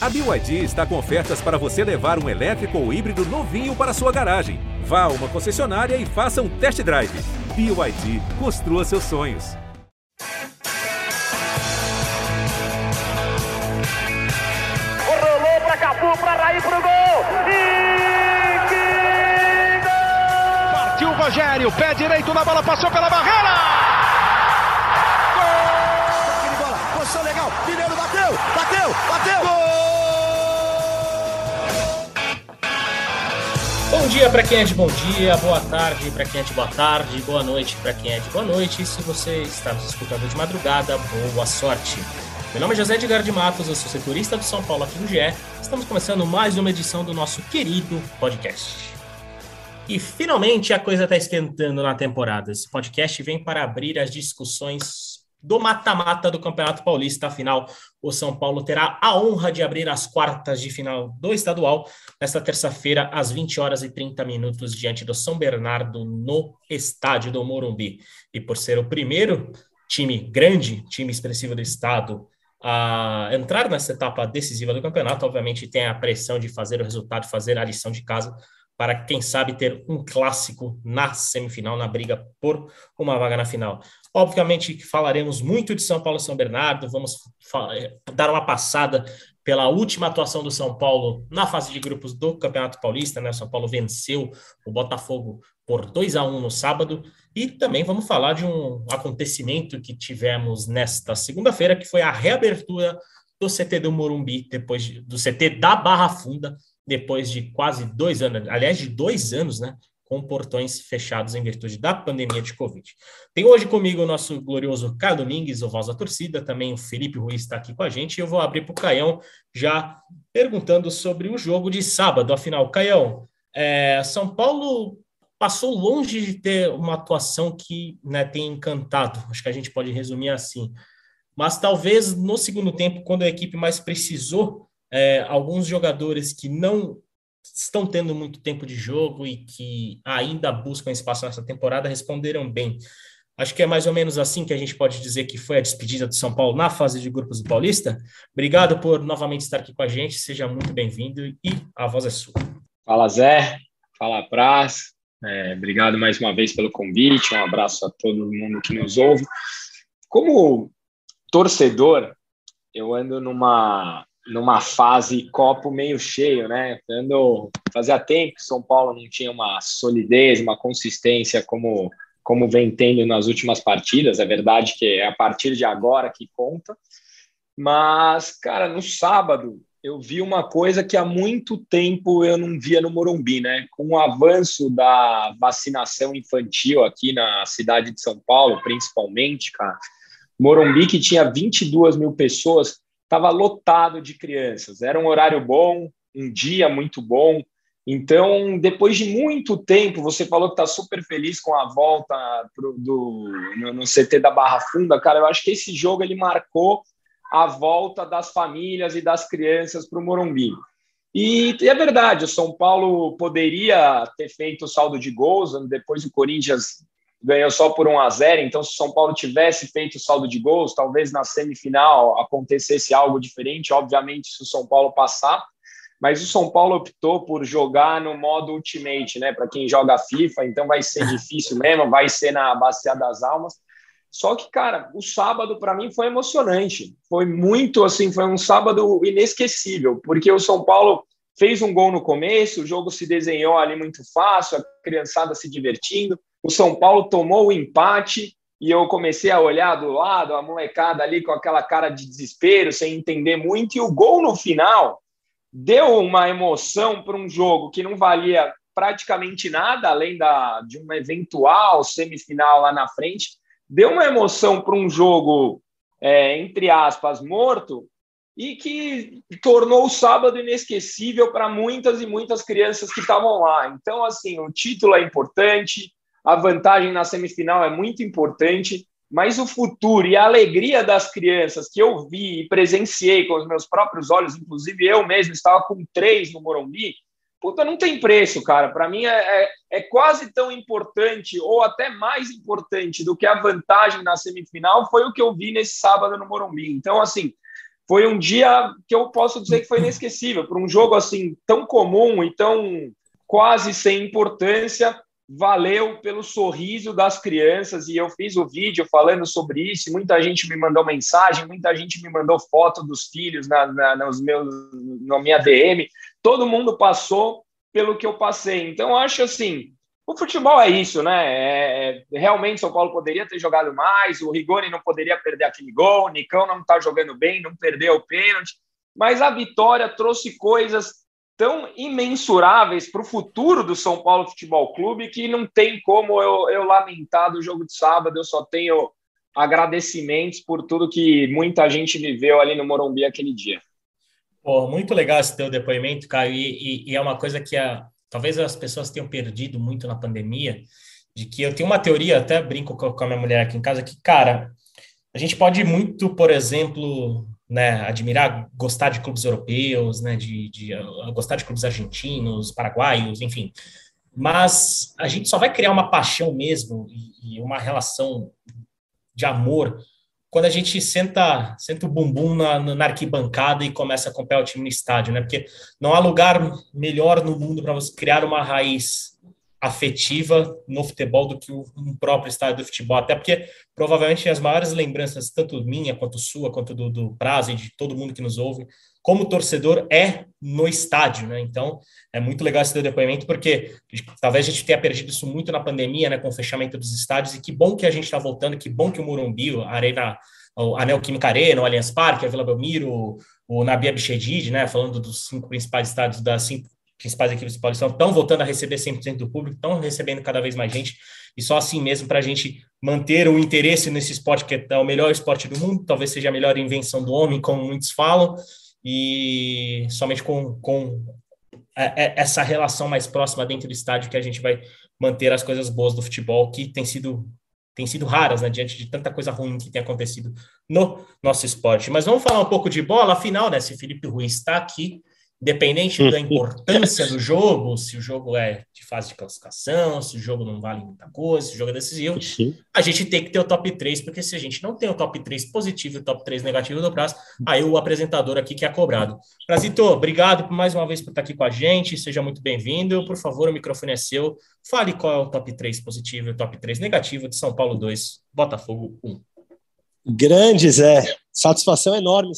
A BYD está com ofertas para você levar um elétrico ou híbrido novinho para sua garagem. Vá a uma concessionária e faça um test drive. BYD, construa seus sonhos. Rolou para Cafu, para Raí, pro gol. E que gol! Partiu o Rogério, pé direito na bola, passou pela barreira. Bom dia para quem é de bom dia, boa tarde para quem é de boa tarde, boa noite para quem é de boa noite. E se você está nos escutando de madrugada, boa sorte. Meu nome é José Edgar de Matos, eu sou setorista do São Paulo aqui no GE. Estamos começando mais uma edição do nosso querido podcast. E finalmente a coisa está esquentando na temporada. Esse podcast vem para abrir as discussões do mata-mata do Campeonato Paulista. Afinal, o São Paulo terá a honra de abrir as quartas de final do estadual nesta terça-feira, às 20 horas e 30 minutos, diante do São Bernardo, no estádio do Morumbi. E por ser o primeiro time grande, time expressivo do estado, a entrar nessa etapa decisiva do campeonato, obviamente tem a pressão de fazer o resultado, fazer a lição de casa, para quem sabe ter um clássico na semifinal, na briga por uma vaga na final. Obviamente falaremos muito de São Paulo e São Bernardo, vamos dar uma passada pela última atuação do São Paulo na fase de grupos do Campeonato Paulista, né? O São Paulo venceu o Botafogo por 2 a 1 no sábado e também vamos falar de um acontecimento que tivemos nesta segunda-feira, que foi a reabertura do CT do Morumbi, depois do CT da Barra Funda, depois de quase dois anos, aliás, de dois anos, né? Com portões fechados em virtude da pandemia de Covid. Tem hoje comigo o nosso glorioso Caio Domingues, o voz da torcida, também o Felipe Ruiz está aqui com a gente, e eu vou abrir para o Caião já perguntando sobre o jogo de sábado. Afinal, Caião, é, São Paulo passou longe de ter uma atuação que né, tem encantado. Acho que a gente pode resumir assim. Mas talvez no segundo tempo, quando a equipe mais precisou, é, alguns jogadores que não estão tendo muito tempo de jogo e que ainda buscam espaço nessa temporada responderam bem. Acho que é mais ou menos assim que a gente pode dizer que foi a despedida do São Paulo na fase de grupos do Paulista. Obrigado por novamente estar aqui com a gente, seja muito bem-vindo e a voz é sua. Fala Zé, fala Praz, é, obrigado mais uma vez pelo convite, um abraço a todo mundo que nos ouve. Como torcedor, eu ando numa, numa fase copo meio cheio, né? Ando, fazia tempo que São Paulo não tinha uma solidez, uma consistência como, como vem tendo nas últimas partidas. É verdade que é a partir de agora que conta. Mas, cara, no sábado, eu vi uma coisa que há muito tempo eu não via no Morumbi, né? Com o avanço da vacinação infantil aqui na cidade de São Paulo, principalmente, cara, Morumbi, que tinha 22 mil pessoas, estava lotado de crianças. Era um horário bom, um dia muito bom. Então, depois de muito tempo, você falou que está super feliz com a volta pro, do, no, no CT da Barra Funda. Cara, eu acho que esse jogo ele marcou a volta das famílias e das crianças para o Morumbi. E, e, é verdade, o São Paulo poderia ter feito o saldo de gols, depois o Corinthians ganhou só por 1 a 0 então se o São Paulo tivesse feito o saldo de gols, talvez na semifinal acontecesse algo diferente, obviamente se o São Paulo passar, mas o São Paulo optou por jogar no modo Ultimate, né, para quem joga FIFA, então vai ser difícil mesmo, vai ser na Bacia das Almas, só que, cara, o sábado para mim foi emocionante. Foi muito assim, foi um sábado inesquecível, porque o São Paulo fez um gol no começo, o jogo se desenhou ali muito fácil, a criançada se divertindo. O São Paulo tomou o empate e eu comecei a olhar do lado, a molecada ali com aquela cara de desespero, sem entender muito, e o gol no final deu uma emoção para um jogo que não valia praticamente nada, além da, de uma eventual semifinal lá na frente deu uma emoção para um jogo, é, entre aspas, morto, e que tornou o sábado inesquecível para muitas e muitas crianças que estavam lá. Então, assim, o título é importante, a vantagem na semifinal é muito importante, mas o futuro e a alegria das crianças que eu vi e presenciei com os meus próprios olhos, inclusive eu mesmo estava com três no Morumbi, puta, não tem preço, cara. Para mim é, é, é, quase tão importante, ou até mais importante do que a vantagem na semifinal, foi o que eu vi nesse sábado no Morumbi. Então, assim, foi um dia que eu posso dizer que foi inesquecível, para um jogo assim tão comum e tão quase sem importância, valeu pelo sorriso das crianças e eu fiz o vídeo falando sobre isso. Muita gente me mandou mensagem, muita gente me mandou foto dos filhos na, na, nos meus, na minha DM. Todo mundo passou pelo que eu passei. Então, eu acho assim, o futebol é isso, né? É, é, realmente São Paulo poderia ter jogado mais, o Rigoni não poderia perder aquele gol, o Nicão não está jogando bem, não perdeu o pênalti, mas a vitória trouxe coisas tão imensuráveis para o futuro do São Paulo Futebol Clube que não tem como eu, eu lamentar do jogo de sábado, eu só tenho agradecimentos por tudo que muita gente viveu ali no Morumbi aquele dia. Pô, muito legal esse teu depoimento, Caio, e, e, e é uma coisa que a, talvez as pessoas tenham perdido muito na pandemia, de que eu tenho uma teoria, até brinco com a minha mulher aqui em casa, que, cara, a gente pode muito, por exemplo, né, admirar, gostar de clubes europeus, né, de, de uh, gostar de clubes argentinos, paraguaios, enfim, mas a gente só vai criar uma paixão mesmo e, e uma relação de amor quando a gente senta, senta o bumbum na, na, arquibancada e começa a acompanhar o time no estádio, né? Porque não há lugar melhor no mundo para você criar uma raiz afetiva no futebol do que um próprio estádio do futebol, até porque provavelmente as maiores lembranças, tanto minha quanto sua, quanto do, do Prazo e de todo mundo que nos ouve, como torcedor, é no estádio, né? Então, é muito legal esse teu depoimento, porque talvez a gente tenha perdido isso muito na pandemia, né, com o fechamento dos estádios, e que bom que a gente está voltando, que bom que o Morumbi, a Arena, o Anel Química Arena, o Allianz Parque, a Vila Belmiro, o Nabi Abichedid, né, falando dos cinco principais estádios das cinco principais equipes de Paulistão, estão voltando a receber 100% do público, estão recebendo cada vez mais gente, e só assim mesmo para a gente manter o interesse nesse esporte que é o melhor esporte do mundo, talvez seja a melhor invenção do homem, como muitos falam, e somente com, com é, é, essa relação mais próxima dentro do estádio que a gente vai manter as coisas boas do futebol, que tem sido, tem sido raras, né, diante de tanta coisa ruim que tem acontecido no nosso esporte. Mas vamos falar um pouco de bola, afinal, né, se Felipe Ruiz está aqui, Independente da importância do jogo, se o jogo é de fase de classificação, se o jogo não vale muita coisa, se o jogo é decisivo, Sim. a gente tem que ter o top 3, porque se a gente não tem o top 3 positivo e o top 3 negativo do prazo, aí o apresentador aqui que é cobrado. Prazito, obrigado mais uma vez por estar aqui com a gente, seja muito bem-vindo. Por favor, o microfone é seu. Fale qual é o top 3 positivo e o top 3 negativo de São Paulo 2, Botafogo 1. Grande, Zé. Satisfação enorme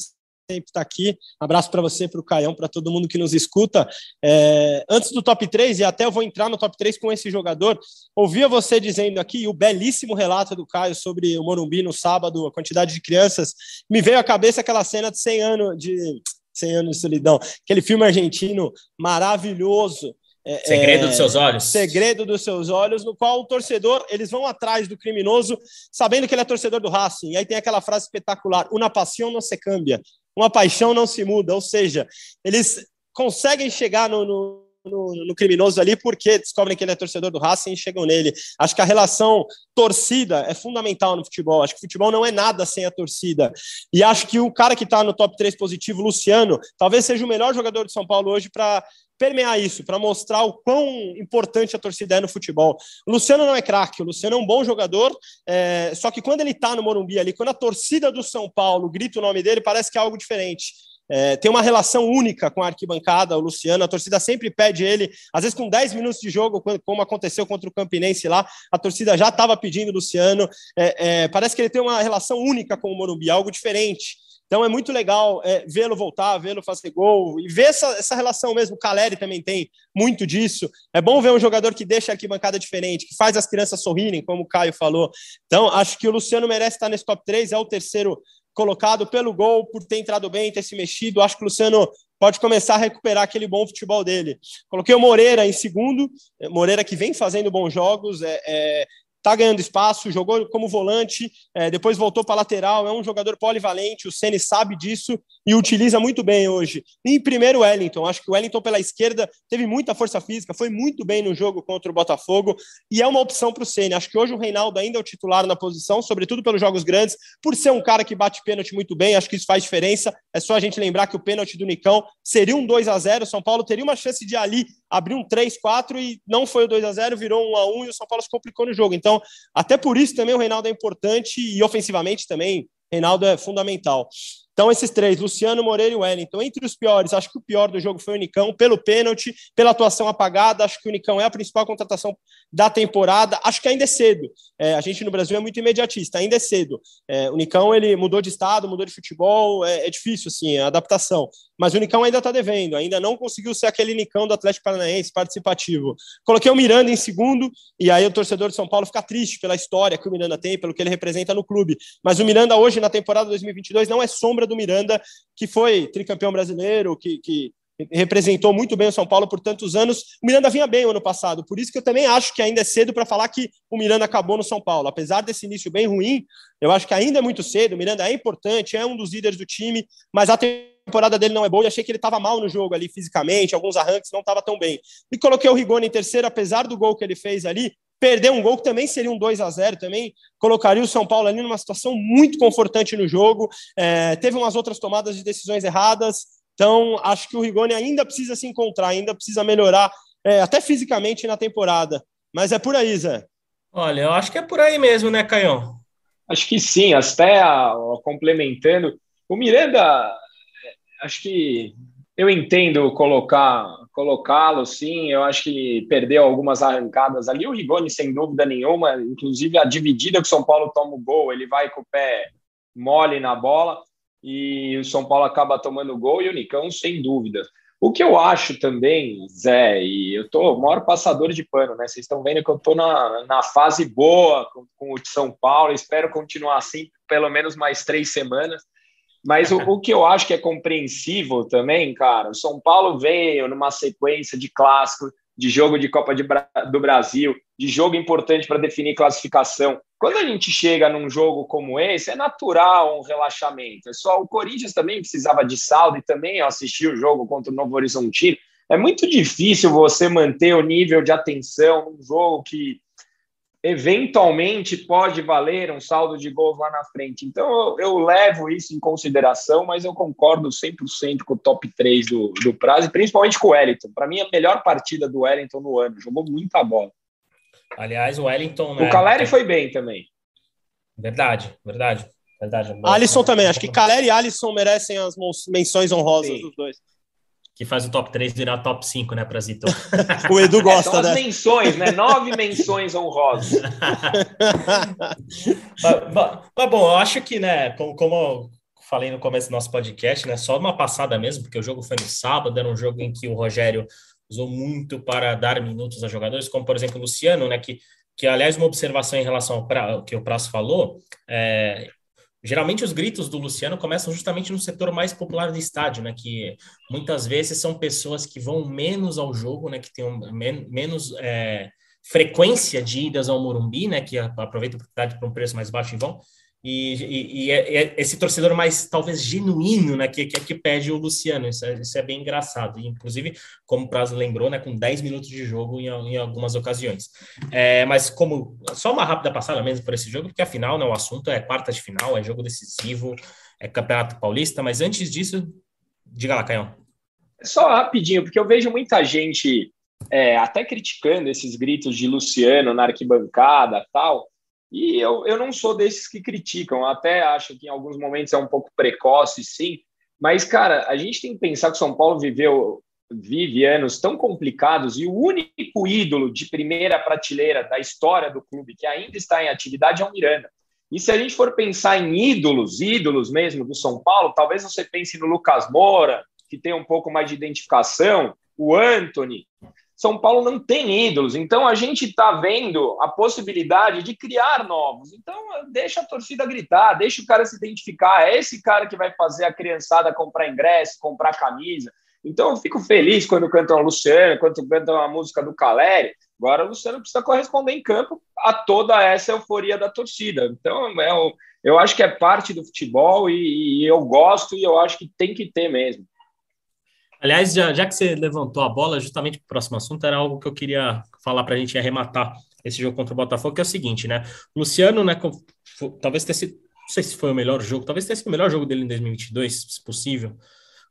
sempre está aqui. Um abraço para você, para o Caião, para todo mundo que nos escuta. É, antes do top 3, e até eu vou entrar no top 3 com esse jogador, ouvia você dizendo aqui o belíssimo relato do Caio sobre o Morumbi no sábado, a quantidade de crianças. Me veio à cabeça aquela cena de 100 anos de 100 anos de solidão, aquele filme argentino maravilhoso. É, segredo é, dos seus olhos. Segredo dos seus olhos, no qual o torcedor, eles vão atrás do criminoso, sabendo que ele é torcedor do Racing. E aí tem aquela frase espetacular: Una paixão não se cambia uma paixão não se muda, ou seja, eles conseguem chegar no, no, no, no, criminoso ali porque descobrem que ele é torcedor do Racing e chegam nele. Acho que a relação torcida é fundamental no futebol. Acho que o futebol não é nada sem a torcida. E acho que o cara que está no top 3 positivo, Luciano, talvez seja o melhor jogador de São Paulo hoje para permear isso, para mostrar o quão importante a torcida é no futebol. O Luciano não é craque, o Luciano é um bom jogador, é, só que quando ele está no Morumbi ali, quando a torcida do São Paulo grita o nome dele, parece que é algo diferente. É, tem uma relação única com a arquibancada, o Luciano, a torcida sempre pede ele, às vezes com 10 minutos de jogo, como aconteceu contra o Campinense lá, a torcida já estava pedindo o Luciano, é, é, parece que ele tem uma relação única com o Morumbi, algo diferente. Então é muito legal é, vê-lo voltar, vê-lo fazer gol e ver essa, essa relação mesmo. O Caleri também tem muito disso. É bom ver um jogador que deixa a arquibancada diferente, que faz as crianças sorrirem, como o Caio falou. Então acho que o Luciano merece estar nesse top 3, é o terceiro colocado pelo gol, por ter entrado bem, ter se mexido. Acho que o Luciano pode começar a recuperar aquele bom futebol dele. Coloquei o Moreira em segundo, Moreira que vem fazendo bons jogos, é, é tá ganhando espaço, jogou como volante, é, depois voltou para lateral, é um jogador polivalente, o Ceni sabe disso e utiliza muito bem hoje. Em primeiro, Wellington, acho que o Wellington pela esquerda teve muita força física, foi muito bem no jogo contra o Botafogo e é uma opção para o Ceni. Acho que hoje o Reinaldo ainda é o titular na posição, sobretudo pelos jogos grandes, por ser um cara que bate pênalti muito bem, acho que isso faz diferença. É só a gente lembrar que o pênalti do Nicão seria um 2 a 0 São Paulo teria uma chance de ali abrir um 3-4 e não foi o 2 a 0 virou um a 1 e o São Paulo se complicou no jogo. Então, até por isso também o Reinaldo é importante e ofensivamente também, Reinaldo é fundamental. Então, esses três, Luciano, Moreira e Wellington, entre os piores, acho que o pior do jogo foi o Unicão, pelo pênalti, pela atuação apagada. Acho que o Unicão é a principal contratação da temporada. Acho que ainda é cedo. É, a gente no Brasil é muito imediatista, ainda é cedo. É, o Unicão ele mudou de estado, mudou de futebol, é, é difícil assim, a adaptação. Mas o Unicão ainda está devendo, ainda não conseguiu ser aquele Unicão do Atlético Paranaense participativo. Coloquei o Miranda em segundo, e aí o torcedor de São Paulo fica triste pela história que o Miranda tem, pelo que ele representa no clube. Mas o Miranda hoje, na temporada 2022, não é sombra do Miranda, que foi tricampeão brasileiro, que, que representou muito bem o São Paulo por tantos anos. O Miranda vinha bem o ano passado, por isso que eu também acho que ainda é cedo para falar que o Miranda acabou no São Paulo. Apesar desse início bem ruim, eu acho que ainda é muito cedo. O Miranda é importante, é um dos líderes do time, mas a temporada dele não é boa e achei que ele estava mal no jogo ali fisicamente, alguns arranques não estava tão bem. E coloquei o Rigoni em terceiro, apesar do gol que ele fez ali, perder um gol que também seria um 2 a 0 também colocaria o São Paulo ali numa situação muito confortante no jogo. É, teve umas outras tomadas de decisões erradas. Então, acho que o Rigoni ainda precisa se encontrar, ainda precisa melhorar, é, até fisicamente na temporada. Mas é por aí, Zé. Olha, eu acho que é por aí mesmo, né, Caião? Acho que sim, até complementando. O Miranda, acho que eu entendo colocar colocá-lo, sim. Eu acho que perdeu algumas arrancadas ali. O Rigoni, sem dúvida nenhuma, inclusive a dividida que o São Paulo toma o gol, ele vai com o pé mole na bola e o São Paulo acaba tomando gol e o Nicão, sem dúvida. O que eu acho também, Zé, e eu tô o maior passador de pano, né? Vocês estão vendo que eu tô na, na fase boa com, com o São Paulo, espero continuar assim pelo menos mais três semanas. Mas o, o, que eu acho que é compreensível também, cara, o São Paulo veio numa sequência de clássico, de jogo de Copa de, do Brasil, de jogo importante para definir classificação. Quando a gente chega num jogo como esse, é natural um relaxamento. É só o Corinthians também precisava de saldo e também eu assisti o jogo contra o Novo Horizontino. É muito difícil você manter o nível de atenção num jogo que eventualmente pode valer um saldo de gols lá na frente. Então eu, eu levo isso em consideração, mas eu concordo 100% com o top 3 do, do prazo, e principalmente com o Wellington. Para mim, a melhor partida do Wellington no ano. Jogou muita bola. Aliás, o Wellington. Né, o Caleri foi bem também. Verdade, verdade. Verdade. Alisson também. Acho que Caleri e Alisson merecem as menções honrosas Sim. dos dois que faz o top 3 virar top 5, né, para Zito? o Edu gosta, é, né? As menções, né? Nove menções honrosas. mas, mas, mas, bom, eu acho que, né, como, como eu falei no começo do nosso podcast, né, só uma passada mesmo, porque o jogo foi no sábado, era um jogo em que o Rogério usou muito para dar minutos a jogadores, como, por exemplo, o Luciano, né, que, que aliás, uma observação em relação ao que o Prazo falou, é, Geralmente os gritos do Luciano começam justamente no setor mais popular do estádio, né? Que muitas vezes são pessoas que vão menos ao jogo, né? Que tem men menos é, frequência de idas ao Morumbi, né? Que aproveitam a oportunidade por um preço mais baixo e vão. E, e, e é, é esse torcedor mais, talvez, genuíno, né, que, que, que pede o Luciano, isso é, isso é bem engraçado, e, inclusive, como o Prazo lembrou, né, com 10 minutos de jogo em, em algumas ocasiões. É, mas como, só uma rápida passada mesmo por esse jogo, porque afinal, né, o assunto é quarta de final, é jogo decisivo, é Campeonato Paulista, mas antes disso, diga lá, Caião. Só rapidinho, porque eu vejo muita gente é, até criticando esses gritos de Luciano na arquibancada tal, e eu, eu não sou desses que criticam, até acho que em alguns momentos é um pouco precoce, sim. Mas, cara, a gente tem que pensar que o São Paulo viveu, vive anos tão complicados e o único ídolo de primeira prateleira da história do clube que ainda está em atividade é o Miranda. E se a gente for pensar em ídolos, ídolos mesmo do São Paulo, talvez você pense no Lucas Moura, que tem um pouco mais de identificação, o Anthony, são Paulo não tem ídolos, então a gente está vendo a possibilidade de criar novos. Então, deixa a torcida gritar, deixa o cara se identificar. É esse cara que vai fazer a criançada comprar ingresso, comprar camisa. Então, eu fico feliz quando cantam o Luciano, quando cantam a música do Caleri. Agora, o Luciano precisa corresponder em campo a toda essa euforia da torcida. Então, é, eu acho que é parte do futebol e, e eu gosto e eu acho que tem que ter mesmo. Aliás, já, já que você levantou a bola, justamente para o próximo assunto, era algo que eu queria falar para a gente arrematar esse jogo contra o Botafogo, que é o seguinte, né? Luciano, né, talvez tenha sido, não sei se foi o melhor jogo, talvez tenha sido o melhor jogo dele em 2022, se possível.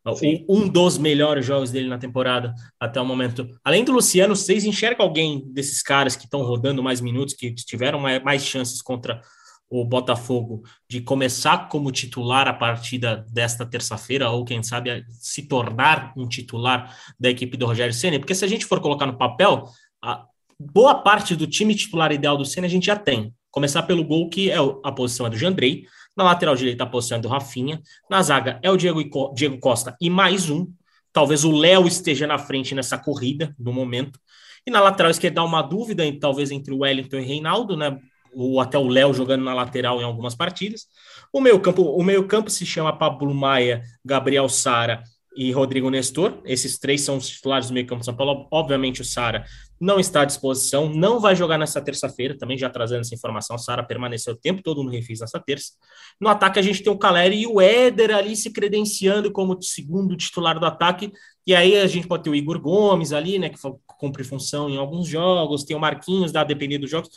Um, um, dos melhores jogos dele na temporada até o momento. Além do Luciano, vocês enxergam alguém desses caras que estão rodando mais minutos, que tiveram mais chances contra o Botafogo de começar como titular a partida desta terça-feira, ou quem sabe se tornar um titular da equipe do Rogério Senna? Porque se a gente for colocar no papel, a boa parte do time titular ideal do Senna a gente já tem. Começar pelo gol, que é a posição é do Jandrei, na lateral direita a posição é do Rafinha, na zaga é o Diego, Diego Costa e mais um, talvez o Léo esteja na frente nessa corrida no momento, e na lateral esquerda uma dúvida, talvez entre o Wellington e o Reinaldo, né? Ou até o Léo jogando na lateral em algumas partidas. O meio campo, o meio campo se chama Pablo Maia, Gabriel Sara e Rodrigo Nestor. Esses três são os titulares do meio campo de São Paulo. Obviamente o Sara não está à disposição, não vai jogar nessa terça-feira, também já trazendo essa informação. O Sara permaneceu o tempo todo no refis nessa terça. No ataque a gente tem o Caleri e o Éder ali se credenciando como segundo titular do ataque. E aí a gente pode ter o Igor Gomes ali, né, que cumpre função em alguns jogos, tem o Marquinhos, dá a depender dos jogos.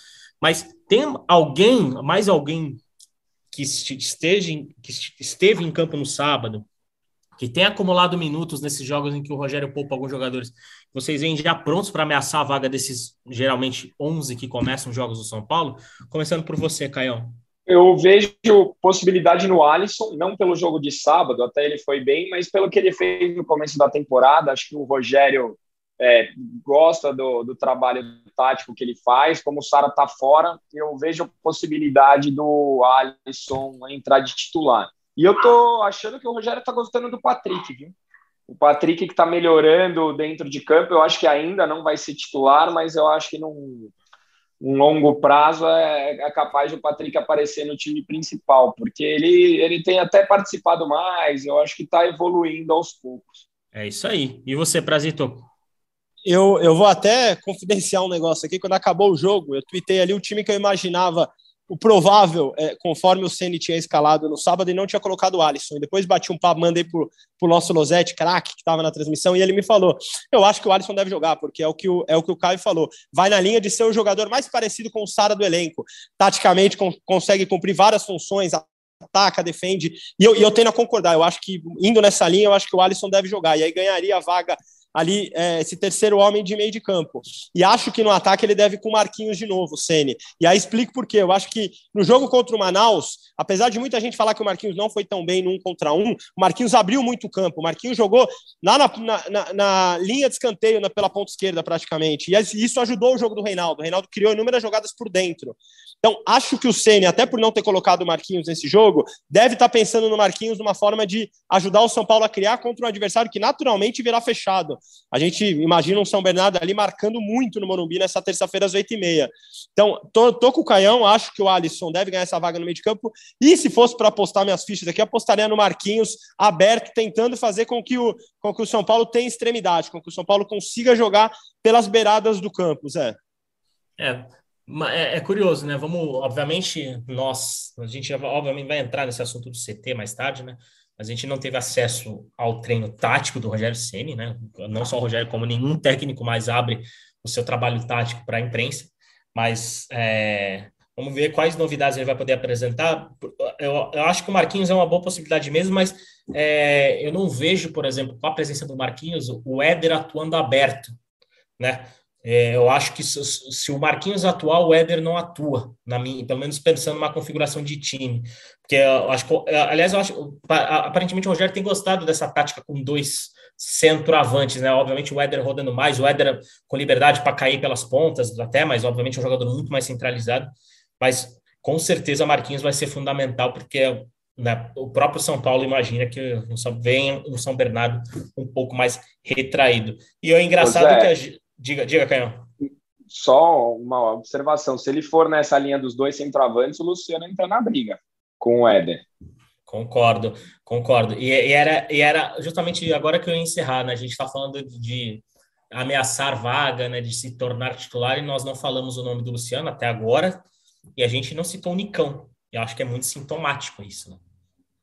Mas tem alguém, mais alguém que esteja que esteve em campo no sábado, que tem acumulado minutos nesses jogos em que o Rogério poupa alguns jogadores, vocês vêm já prontos para ameaçar a vaga desses geralmente 11 que começam os jogos do São Paulo? Começando por você, Caião. Eu vejo possibilidade no Alisson, não pelo jogo de sábado, até ele foi bem, mas pelo que ele fez no começo da temporada. Acho que o Rogério é, gosta do, do, trabalho tático que ele faz. Como o Sara está fora, eu vejo a possibilidade do Alisson entrar de titular. E eu tô achando que o Rogério está gostando do Patrick, viu? O Patrick que está melhorando dentro de campo, eu acho que ainda não vai ser titular, mas eu acho que num, um longo prazo é, é capaz do Patrick aparecer no time principal, porque ele, ele tem até participado mais, eu acho que está evoluindo aos poucos. É isso aí. E você, Prazito? Eu, eu vou até confidenciar um negócio aqui. Quando acabou o jogo, eu tuitei ali o time que eu imaginava o provável, é, conforme o Ceni tinha escalado no sábado e não tinha colocado o Alisson. E depois bati um papo, mandei pro, pro nosso Losetti, craque, que estava na transmissão, e ele me falou: Eu acho que o Alisson deve jogar, porque é o que o, é o, que o Caio falou. Vai na linha de ser o jogador mais parecido com o Sara do elenco. Taticamente, com, consegue cumprir várias funções, ataca, defende. E eu, e eu tendo a concordar. Eu acho que, indo nessa linha, eu acho que o Alisson deve jogar. E aí ganharia a vaga ali é, esse terceiro homem de meio de campo. E acho que no ataque ele deve com Marquinhos de novo, Ceni. E aí explico por quê. Eu acho que no jogo contra o Manaus, apesar de muita gente falar que o Marquinhos não foi tão bem no um contra um, o Marquinhos abriu muito o campo. O Marquinhos jogou lá na, na, na, na linha de escanteio, na, pela ponta esquerda, praticamente. E isso ajudou o jogo do Reinaldo. O Reinaldo criou inúmeras jogadas por dentro. Então, acho que o Ceni, até por não ter colocado o Marquinhos nesse jogo, deve estar pensando no Marquinhos de uma forma de ajudar o São Paulo a criar contra um adversário que naturalmente virá fechado. A gente imagina um São Bernardo ali marcando muito no Morumbi nessa terça-feira às oito e meia. Então, tô, tô, com o Caião, acho que o Alisson deve ganhar essa vaga no meio de campo. E se fosse para apostar minhas fichas aqui, apostaria no Marquinhos aberto, tentando fazer com que, o, com que o São Paulo tenha extremidade, com que o São Paulo consiga jogar pelas beiradas do campo, Zé. É, é, é, curioso, né? Vamos, obviamente, nós, a gente obviamente vai entrar nesse assunto do CT mais tarde, né? A gente não teve acesso ao treino tático do Rogério Ceni, né? Não só o Rogério, como nenhum técnico mais abre o seu trabalho tático para a imprensa. Mas é, vamos ver quais novidades ele vai poder apresentar. Eu, eu, acho que o Marquinhos é uma boa possibilidade mesmo, mas é, eu não vejo, por exemplo, com a presença do Marquinhos, o Éder atuando aberto, né? É, eu acho que se, se, o Marquinhos atuar, o Éder não atua, na minha, pelo menos pensando numa configuração de time. Porque eu acho que, é, aliás, eu acho aparentemente o Rogério tem gostado dessa tática com dois centroavantes, né? Obviamente o Éder rodando mais, o Éder com liberdade para cair pelas pontas, até, mas obviamente é um jogador muito mais centralizado. Mas com certeza Marquinhos vai ser fundamental, porque né, o próprio São Paulo imagina que venha um São Bernardo um pouco mais retraído. E é engraçado é. que a, Diga, diga, Canhão. Só uma observação: se ele for nessa linha dos dois centroavantes, o Luciano entra na briga com o Éder. Concordo, concordo. E, e, era, e era justamente agora que eu ia encerrar, né? A gente está falando de, de, ameaçar vaga, né? De se tornar titular, e nós não falamos o nome do Luciano até agora, e a gente não citou o Nicão. Eu acho que é muito sintomático isso, né?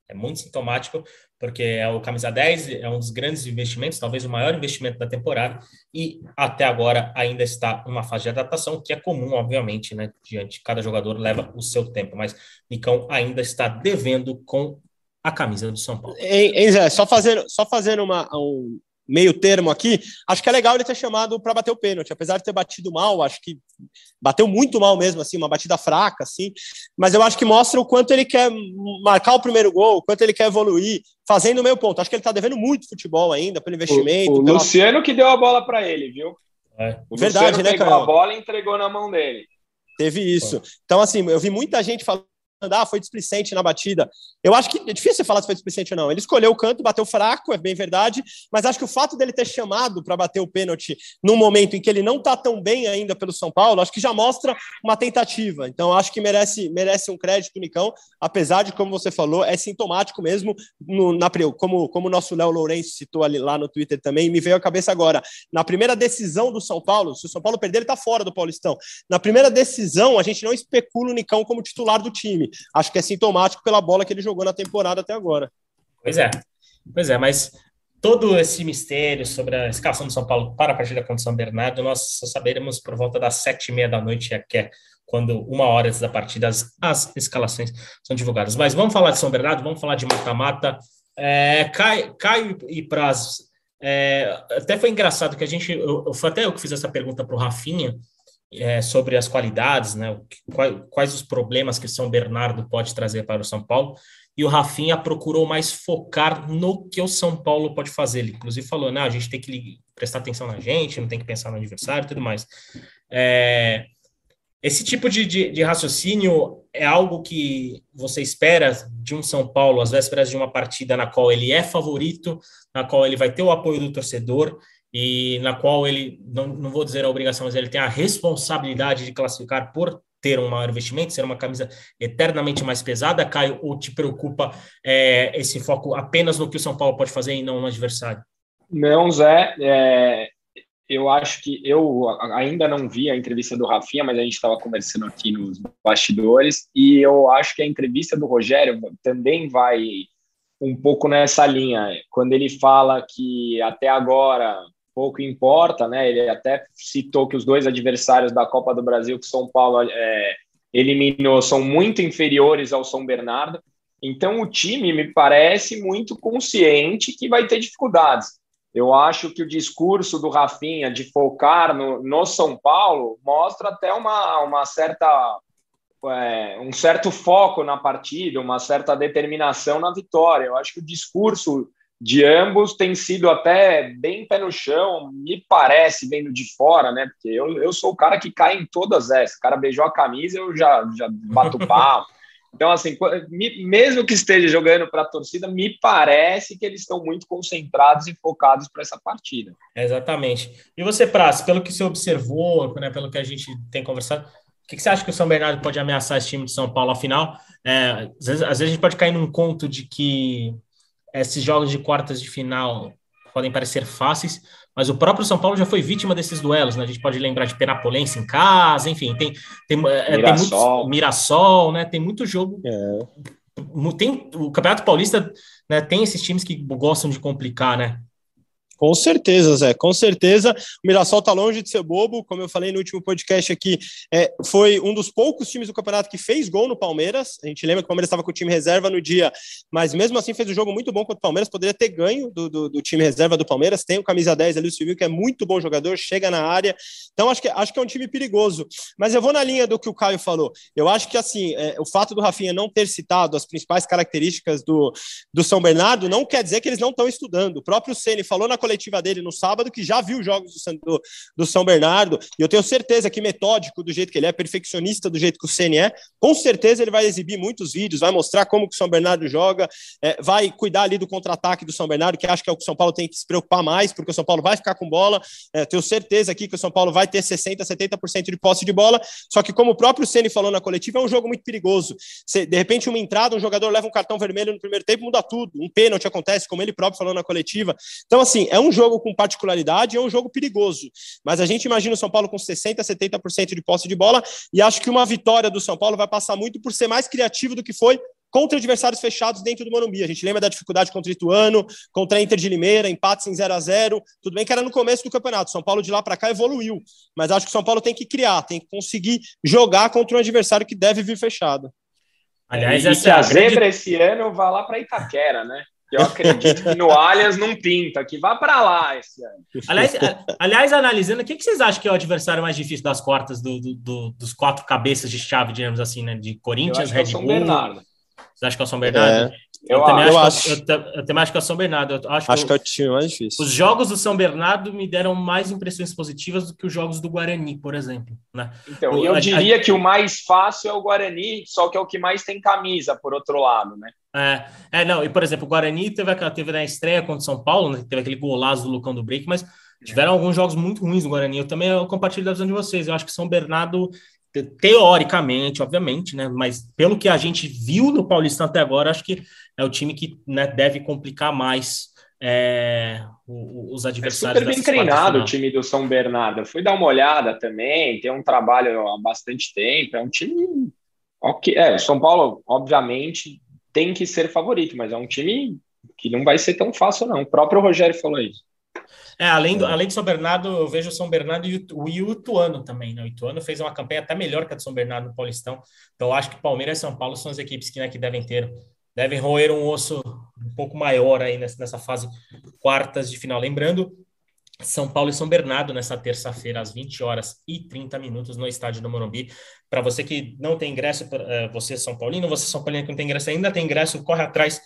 É muito sintomático, porque é o camisa 10, é um dos grandes investimentos, talvez o maior investimento da temporada, e até agora ainda está numa fase de adaptação, que é comum, obviamente, né? Diante, cada jogador leva o seu tempo, mas Nicão ainda está devendo com a camisa do São Paulo. Hein, Zé, só fazendo, só fazendo uma, um, meio termo aqui, acho que é legal ele ter chamado para bater o pênalti, apesar de ter batido mal, acho que bateu muito mal mesmo, assim, uma batida fraca, assim, mas eu acho que mostra o quanto ele quer marcar o primeiro gol, o quanto ele quer evoluir, fazendo o meio ponto. Acho que ele está devendo muito futebol ainda, pelo investimento. O, o pela... Luciano que deu a bola para ele, viu? É. O Verdade, Luciano né, pegou a bola e entregou na mão dele. Teve isso. Então, assim, eu vi muita gente falando ah, foi displicente na batida. Eu acho que é difícil falar se foi displicente ou não. Ele escolheu o canto, bateu fraco, é bem verdade, mas acho que o fato dele ter chamado para bater o pênalti num momento em que ele não está tão bem ainda pelo São Paulo, acho que já mostra uma tentativa. Então, acho que merece, merece um crédito, Nicão, apesar de, como você falou, é sintomático mesmo, no, na, como, como o nosso Léo Lourenço citou ali lá no Twitter também, me veio à cabeça agora. Na primeira decisão do São Paulo, se o São Paulo perder, ele está fora do Paulistão. Na primeira decisão, a gente não especula o Nicão como titular do time acho que é sintomático pela bola que ele jogou na temporada até agora. Pois é, pois é, mas todo esse mistério sobre a escalação do São Paulo para a partida contra o São Bernardo, nós só saberemos por volta das sete e meia da noite, que é quando uma hora antes da partida as, as escalações são divulgadas. Mas vamos falar de São Bernardo, vamos falar de mata-mata. É, Caio, Caio e Praz, é, até foi engraçado que a gente, eu, foi até eu que fiz essa pergunta para o Rafinha, é, sobre as qualidades, né? Quais, quais, os problemas que São Bernardo pode trazer para o São Paulo. E o Rafinha procurou mais focar no que o São Paulo pode fazer. Ele, inclusive, falou: não, a gente tem que prestar atenção na gente, não tem que pensar no adversário e tudo mais. É, esse tipo de, de, de, raciocínio é algo que você espera de um São Paulo às vésperas de uma partida na qual ele é favorito, na qual ele vai ter o apoio do torcedor e na qual ele, não, não vou dizer a obrigação, mas ele tem a responsabilidade de classificar por ter um maior investimento, ser uma camisa eternamente mais pesada, Caio, ou te preocupa é, esse foco apenas no que o São Paulo pode fazer e não no adversário? Não, Zé, é, eu acho que eu ainda não vi a entrevista do Rafinha, mas a gente estava conversando aqui nos bastidores, e eu acho que a entrevista do Rogério também vai um pouco nessa linha, quando ele fala que até agora pouco importa, né? Ele até citou que os dois adversários da Copa do Brasil que São Paulo é, eliminou são muito inferiores ao São Bernardo. Então o time me parece muito consciente que vai ter dificuldades. Eu acho que o discurso do Rafinha de focar no, no São Paulo mostra até uma, uma certa é, um certo foco na partida, uma certa determinação na vitória. Eu acho que o discurso de ambos tem sido até bem pé no chão, me parece, vendo de fora, né? Porque eu, eu sou o cara que cai em todas essas. O cara beijou a camisa, eu já, já bato pau. Então, assim, mesmo que esteja jogando para a torcida, me parece que eles estão muito concentrados e focados para essa partida. Exatamente. E você, Praz, pelo que você observou, né, pelo que a gente tem conversado, o que, você acha que o São Bernardo pode ameaçar esse time de São Paulo? Afinal, é, às, vezes, às vezes a gente pode cair num conto de que esses jogos de quartas de final podem parecer fáceis, mas o próprio São Paulo já foi vítima desses duelos, né? A gente pode lembrar de Penapolense em casa, enfim, tem tem, é, Mirassol. tem muito Mirassol, né? Tem muito jogo. É. Tem o Campeonato Paulista, né? Tem esses times que gostam de complicar, né? Com certeza, Zé, com certeza. O Mirassol está longe de ser bobo, como eu falei no último podcast aqui, é, foi um dos poucos times do campeonato que fez gol no Palmeiras. A gente lembra que o Palmeiras estava com o time reserva no dia, mas mesmo assim fez um jogo muito bom contra o Palmeiras. Poderia ter ganho do, do, do time reserva do Palmeiras. Tem o camisa 10 ali, o Silvio, que é muito bom jogador, chega na área. Então acho que, acho que é um time perigoso. Mas eu vou na linha do que o Caio falou. Eu acho que assim, é, o fato do Rafinha não ter citado as principais características do, do São Bernardo não quer dizer que eles não estão estudando. O próprio Ceni falou na coletiva dele no sábado, que já viu jogos do, do, do, São Bernardo, e eu tenho certeza que metódico do jeito que ele é, perfeccionista do jeito que o Ceni é, com certeza ele vai exibir muitos vídeos, vai mostrar como que o São Bernardo joga, é, vai cuidar ali do contra-ataque do São Bernardo, que acho que é o que o São Paulo tem que se preocupar mais, porque o São Paulo vai ficar com bola, é, tenho certeza aqui que o São Paulo vai ter 60%, 70% de posse de bola, só que como o próprio Ceni falou na coletiva, é um jogo muito perigoso. De repente, uma entrada, um jogador leva um cartão vermelho no primeiro tempo, muda tudo. Um pênalti acontece, como ele próprio falou na coletiva. Então, assim, é um jogo com particularidade, é um jogo perigoso. Mas a gente imagina o São Paulo com 60%, 70% de posse de bola, e acho que uma vitória do São Paulo vai passar muito por ser mais criativo do que foi contra adversários fechados dentro do Morumbi. A gente lembra da dificuldade contra o Ituano, contra a Inter de Limeira, empates em 0 a 0 Tudo bem que era no começo do campeonato. São Paulo de lá para cá evoluiu, mas acho que o São Paulo tem que criar, tem que conseguir jogar contra um adversário que deve vir fechado. Aliás, e essa que a grande... zebra esse ano vai lá para Itaquera, né? Eu acredito que no Allianz não pinta, que vá para lá esse ano. Aliás, aliás, analisando, o que, que vocês acham que é o adversário mais difícil das quartas do, do, do, dos quatro cabeças de chave, digamos assim, né? De Corinthians, Red Bull. Bernardo. Vocês acham que é o São Bernardo? É. Eu, eu, também acho, acho. Eu, eu, também acho que é o São Bernardo. Eu acho, acho que, que é o time mais difícil. Os jogos do São Bernardo me deram mais impressões positivas do que os jogos do Guarani, por exemplo. Né? Então, o, eu a, diria a... que o mais fácil é o Guarani, só que é o que mais tem camisa, por outro lado, né? É, é não, e por exemplo, o Guarani teve, aquela, teve na estreia contra o São Paulo, né, teve aquele golaço do Lucão do Break, mas tiveram alguns jogos muito ruins no Guarani. Eu também eu compartilho da visão de vocês. Eu acho que São Bernardo teoricamente, obviamente, né? Mas pelo que a gente viu no Paulistão até agora, acho que é o time que né, deve complicar mais é, os adversários. É super bem treinado o time do São Bernardo. Eu fui dar uma olhada também, tem um trabalho há bastante tempo. É um time. Ok, é, o São Paulo, obviamente, tem que ser favorito, mas é um time que não vai ser tão fácil, não. O próprio Rogério falou isso. É, além, do, além de São Bernardo, eu vejo o São Bernardo e o, e o Ituano também. Né? O Ituano fez uma campanha até melhor que a do São Bernardo no Paulistão. Então, acho que Palmeiras e São Paulo são as equipes que, né, que devem ter, devem roer um osso um pouco maior aí nessa, nessa fase quartas de final. Lembrando são Paulo e São Bernardo nessa terça-feira, às 20 horas e 30 minutos, no estádio do Morumbi. Para você que não tem ingresso, eh, você São Paulino, você São Paulino que não tem ingresso ainda, tem ingresso, corre atrás,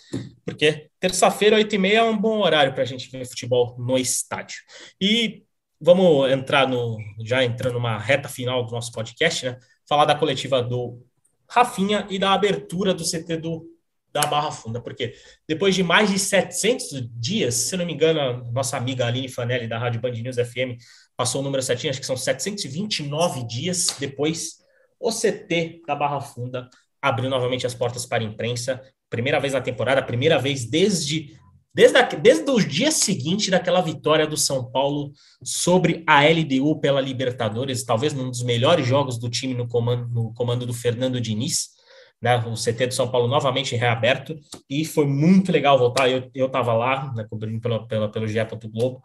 porque terça-feira, 8 e meia, é um bom horário para a gente ver futebol no estádio. E vamos entrar no, já entrando numa reta final do nosso podcast, né? Falar da coletiva do Rafinha e da abertura do CT do da Barra Funda, porque depois de mais de 700 dias, se não me engano, nossa amiga Aline Fanelli, da Rádio Band News FM, passou o número certinho, acho que são 729 dias depois, o CT da Barra Funda abriu novamente as portas para a imprensa, primeira vez na temporada, primeira vez desde Desde, desde o dia seguinte daquela vitória do São Paulo sobre a LDU pela Libertadores, talvez um dos melhores jogos do time no comando, no comando do Fernando Diniz, né, o CT do São Paulo novamente reaberto, e foi muito legal voltar. Eu estava lá, né, cobrindo pela, pela, pelo GE. Globo,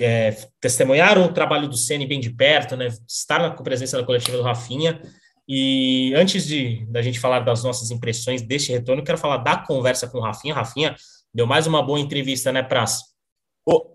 é, testemunhar o trabalho do Ceni bem de perto, né, estar na presença da coletiva do Rafinha. E antes de da gente falar das nossas impressões deste retorno, quero falar da conversa com o Rafinha. Rafinha deu mais uma boa entrevista, né, Praça?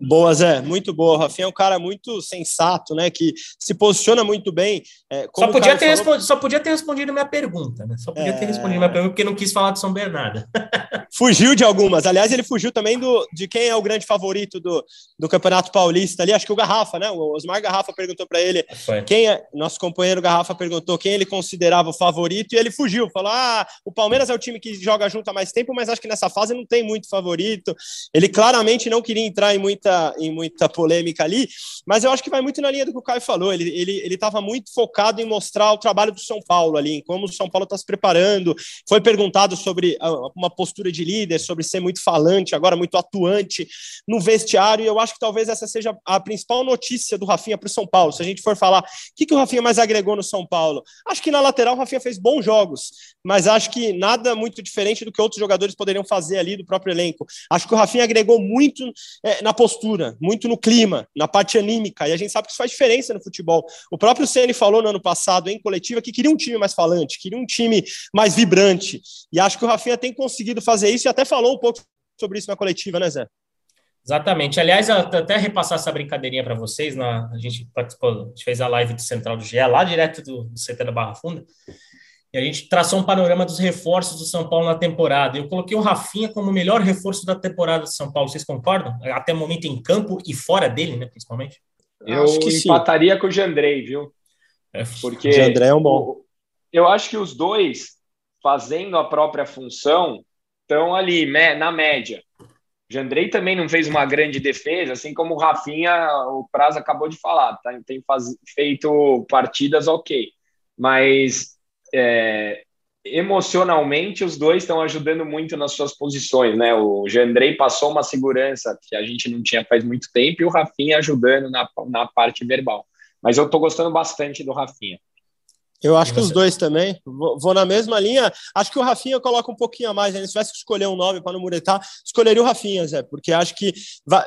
Boa, Zé, muito boa. O Rafinha é um cara muito sensato, né? Que se posiciona muito bem. É, só, podia ter falou... só podia ter respondido minha pergunta, né? Só podia é... ter respondido minha pergunta porque não quis falar de São Bernardo. fugiu de algumas. Aliás, ele fugiu também do, de quem é o grande favorito do, do Campeonato Paulista ali. Acho que o Garrafa, né? O Osmar Garrafa perguntou para ele Foi. quem é. Nosso companheiro Garrafa perguntou quem ele considerava o favorito e ele fugiu. Falou: ah, o Palmeiras é o time que joga junto há mais tempo, mas acho que nessa fase não tem muito favorito. Ele claramente não queria entrar em muita, em muita polêmica ali, mas eu acho que vai muito na linha do que o Caio falou. Ele estava ele, ele muito focado em mostrar o trabalho do São Paulo ali, em como o São Paulo está se preparando. Foi perguntado sobre ah, uma postura de líder, sobre ser muito falante, agora muito atuante no vestiário, e eu acho que talvez essa seja a principal notícia do Rafinha para o São Paulo. Se a gente for falar, o que, que o Rafinha mais agregou no São Paulo? Acho que na lateral o Rafinha fez bons jogos, mas acho que nada muito diferente do que outros jogadores poderiam fazer ali do próprio elenco. Acho que o Rafinha agregou muito é, na postura, muito no clima, na parte anímica, e a gente sabe que isso faz diferença no futebol. O próprio Ceni falou no ano passado em coletiva que queria um time mais falante, queria um time mais vibrante, e acho que o Rafinha tem conseguido fazer isso e até falou um pouco sobre isso na coletiva, né, Zé? Exatamente. Aliás, até repassar essa brincadeirinha para vocês, na, a gente participou, a gente fez a live do Central do GE, lá direto do, do CT da Barra Funda, e a gente traçou um panorama dos reforços do São Paulo na temporada. Eu coloquei o Rafinha como o melhor reforço da temporada do São Paulo. Vocês concordam? Até o momento em campo e fora dele, né, principalmente? Eu acho que empataria sim. com o Jandrei, viu? É, Porque Jandrei é um bom. Eu acho que os dois, fazendo a própria função, estão ali né, na média. O Jandrei também não fez uma grande defesa, assim como o Rafinha, o Prazo acabou de falar, tá? tem faz, feito partidas ok, mas é, emocionalmente os dois estão ajudando muito nas suas posições, né? O Jandrei passou uma segurança que a gente não tinha faz muito tempo e o Rafinha ajudando na, na parte verbal. Mas eu estou gostando bastante do Rafinha. Eu acho que os dois também. Vou, na mesma linha. Acho que o Rafinha coloca um pouquinho a mais. Né? Se tivesse que escolher um nome para não muretar, escolheria o Rafinha, Zé, porque acho que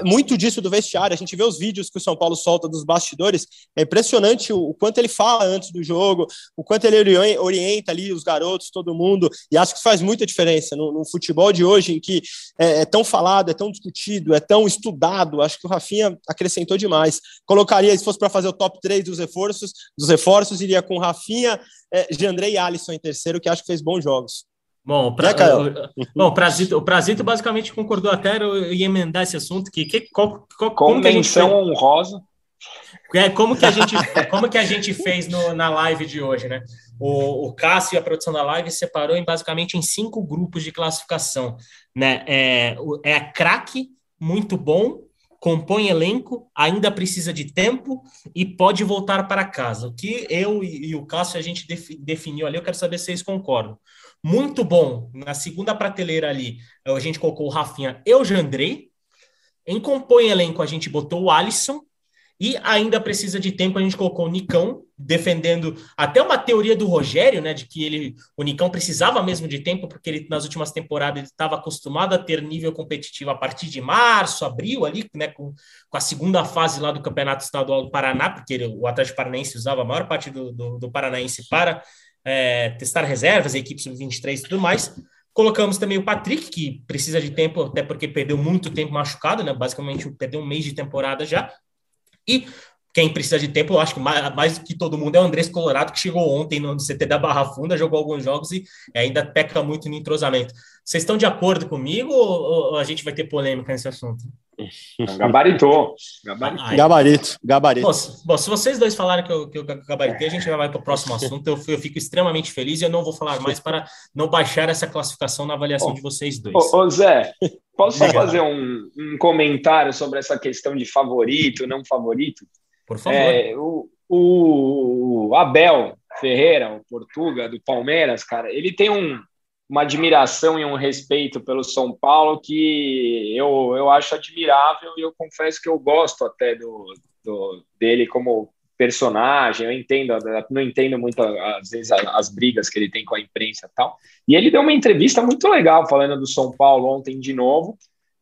muito disso do vestiário. A gente vê os vídeos que o São Paulo solta dos bastidores. É impressionante o, o quanto ele fala antes do jogo, o quanto ele orienta ali os garotos, todo mundo. E acho que faz muita diferença no, no futebol de hoje, em que é, é, tão falado, é tão discutido, é tão estudado. Acho que o Rafinha acrescentou demais. Colocaria, se fosse para fazer o top 3 dos reforços, dos reforços, iria com o Rafinha é, Jandrei e Alisson em terceiro, que acho que fez bons jogos. Bom, pra, né, o, bom o, Prazito, o Prazito basicamente concordou até, eu ia emendar esse assunto, que, que qual, qual, como que a gente honrosa. É, como que a gente, como que a gente fez no, na live de hoje, né? O, o Cássio e a produção da live separou em basicamente em cinco grupos de classificação, né? É, é craque, muito bom, compõe elenco, ainda precisa de tempo e pode voltar para casa. O que eu e o Cássio a gente definiu ali, eu quero saber se vocês concordam. Muito bom. Na segunda prateleira ali, a gente colocou o Rafinha e o Jandrei. Em compõe elenco, a gente botou o Alisson e ainda precisa de tempo, a gente colocou o Nicão, defendendo até uma teoria do Rogério, né, de que ele, o Nicão precisava mesmo de tempo, porque ele nas últimas temporadas ele estava acostumado a ter nível competitivo a partir de março, abril, ali, né, com, com a segunda fase lá do Campeonato Estadual do Paraná, porque ele, o Atlético Paranaense usava a maior parte do, do, do Paranaense para é, testar reservas, a equipe sub-23 e tudo mais. Colocamos também o Patrick, que precisa de tempo, até porque perdeu muito tempo machucado, né? Basicamente perdeu um mês de temporada já. E quem precisa de tempo, eu acho que mais, mais do que todo mundo é o Andrés Colorado, que chegou ontem no CT da Barra Funda, jogou alguns jogos e ainda peca muito no entrosamento. Vocês estão de acordo comigo ou, ou a gente vai ter polêmica nesse assunto? Gabaritou. Gabarito. Gabarito. Gabarito. Bom, bom, se vocês dois falarem que eu, que eu gabaritei, a gente já vai para o próximo assunto. Eu, eu, fico extremamente feliz e eu não vou falar mais para não baixar essa classificação na avaliação de vocês dois. Ô, ô Zé, posso só fazer um, um, comentário sobre essa questão de favorito, não favorito? Por favor. É, o, o Abel Ferreira, o Portuga, do Palmeiras, cara, ele tem um, uma admiração e um respeito pelo São Paulo que eu, eu acho admirável e eu confesso que eu gosto até do, do dele como personagem. Eu entendo, não entendo muito às vezes as brigas que ele tem com a imprensa e tal. E ele deu uma entrevista muito legal falando do São Paulo ontem de novo,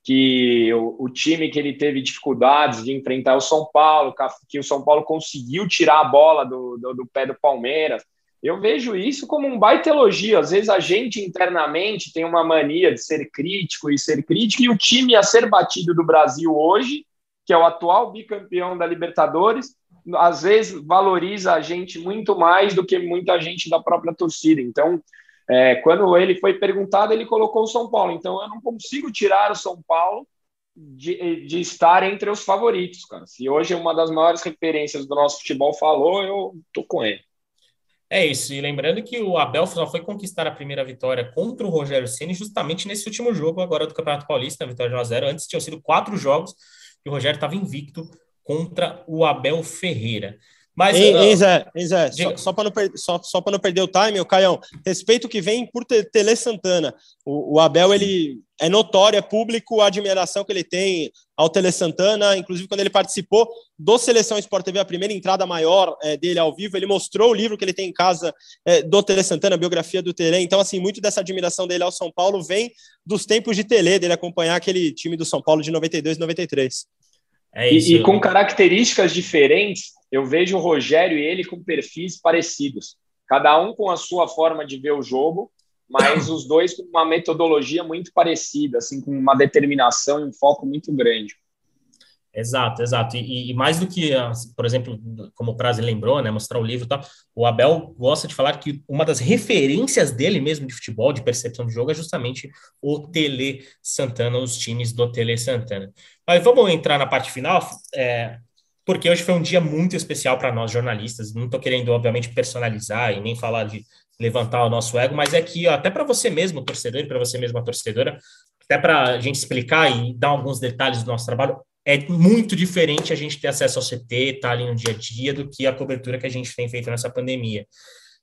que o, o time que ele teve dificuldades de enfrentar o São Paulo, que o São Paulo conseguiu tirar a bola do, do, do pé do Palmeiras eu vejo isso como um baita elogio. Às vezes a gente internamente tem uma mania de ser crítico e ser crítico, e o time a ser batido do Brasil hoje, que é o atual bicampeão da Libertadores, às vezes valoriza a gente muito mais do que muita gente da própria torcida. Então, é, quando ele foi perguntado, ele colocou o São Paulo. Então, eu não consigo tirar o São Paulo de, de estar entre os favoritos, cara. Se hoje uma das maiores referências do nosso futebol falou, eu tô com ele. É isso, e lembrando que o Abel só foi conquistar a primeira vitória contra o Rogério Ceni justamente nesse último jogo agora do Campeonato Paulista, a vitória de 1 a 0. Antes tinham sido quatro jogos e o Rogério estava invicto contra o Abel Ferreira. Mas, hein, hein Zé, hein, Zé só, só para não, só, só não perder o time, o Caião, respeito que vem por Tele Santana. O, o, Abel, ele é notório, é público a admiração que ele tem ao Tele Santana, inclusive quando ele participou do Seleção Sport TV, a primeira entrada maior é, dele ao vivo, ele mostrou o livro que ele tem em casa é, do Tele Santana, a biografia do Tele. Então, assim, muito dessa admiração dele ao São Paulo vem dos tempos de Tele, dele acompanhar aquele time do São Paulo de 92 e 93. É isso. E, e com características diferentes, eu vejo o Rogério e ele com perfis parecidos. Cada um com a sua forma de ver o jogo, mas os dois com uma metodologia muito parecida, assim, com uma determinação e um foco muito grande. Exato, exato. E, e, mais do que, por exemplo, como o Prazo lembrou, né, mostrar o livro e tal, o Abel gosta de falar que uma das referências dele mesmo de futebol, de percepção de jogo, é justamente o Tele Santana, os times do Tele Santana. Mas vamos entrar na parte final, é, porque hoje foi um dia muito especial para nós jornalistas. Não estou querendo, obviamente, personalizar e nem falar de levantar o nosso ego, mas é que até para você mesmo, torcedor, e para você mesma, torcedora, até para a gente explicar e dar alguns detalhes do nosso trabalho, é muito diferente a gente ter acesso ao CT, estar tá ali no dia a dia, do que a cobertura que a gente tem feito nessa pandemia.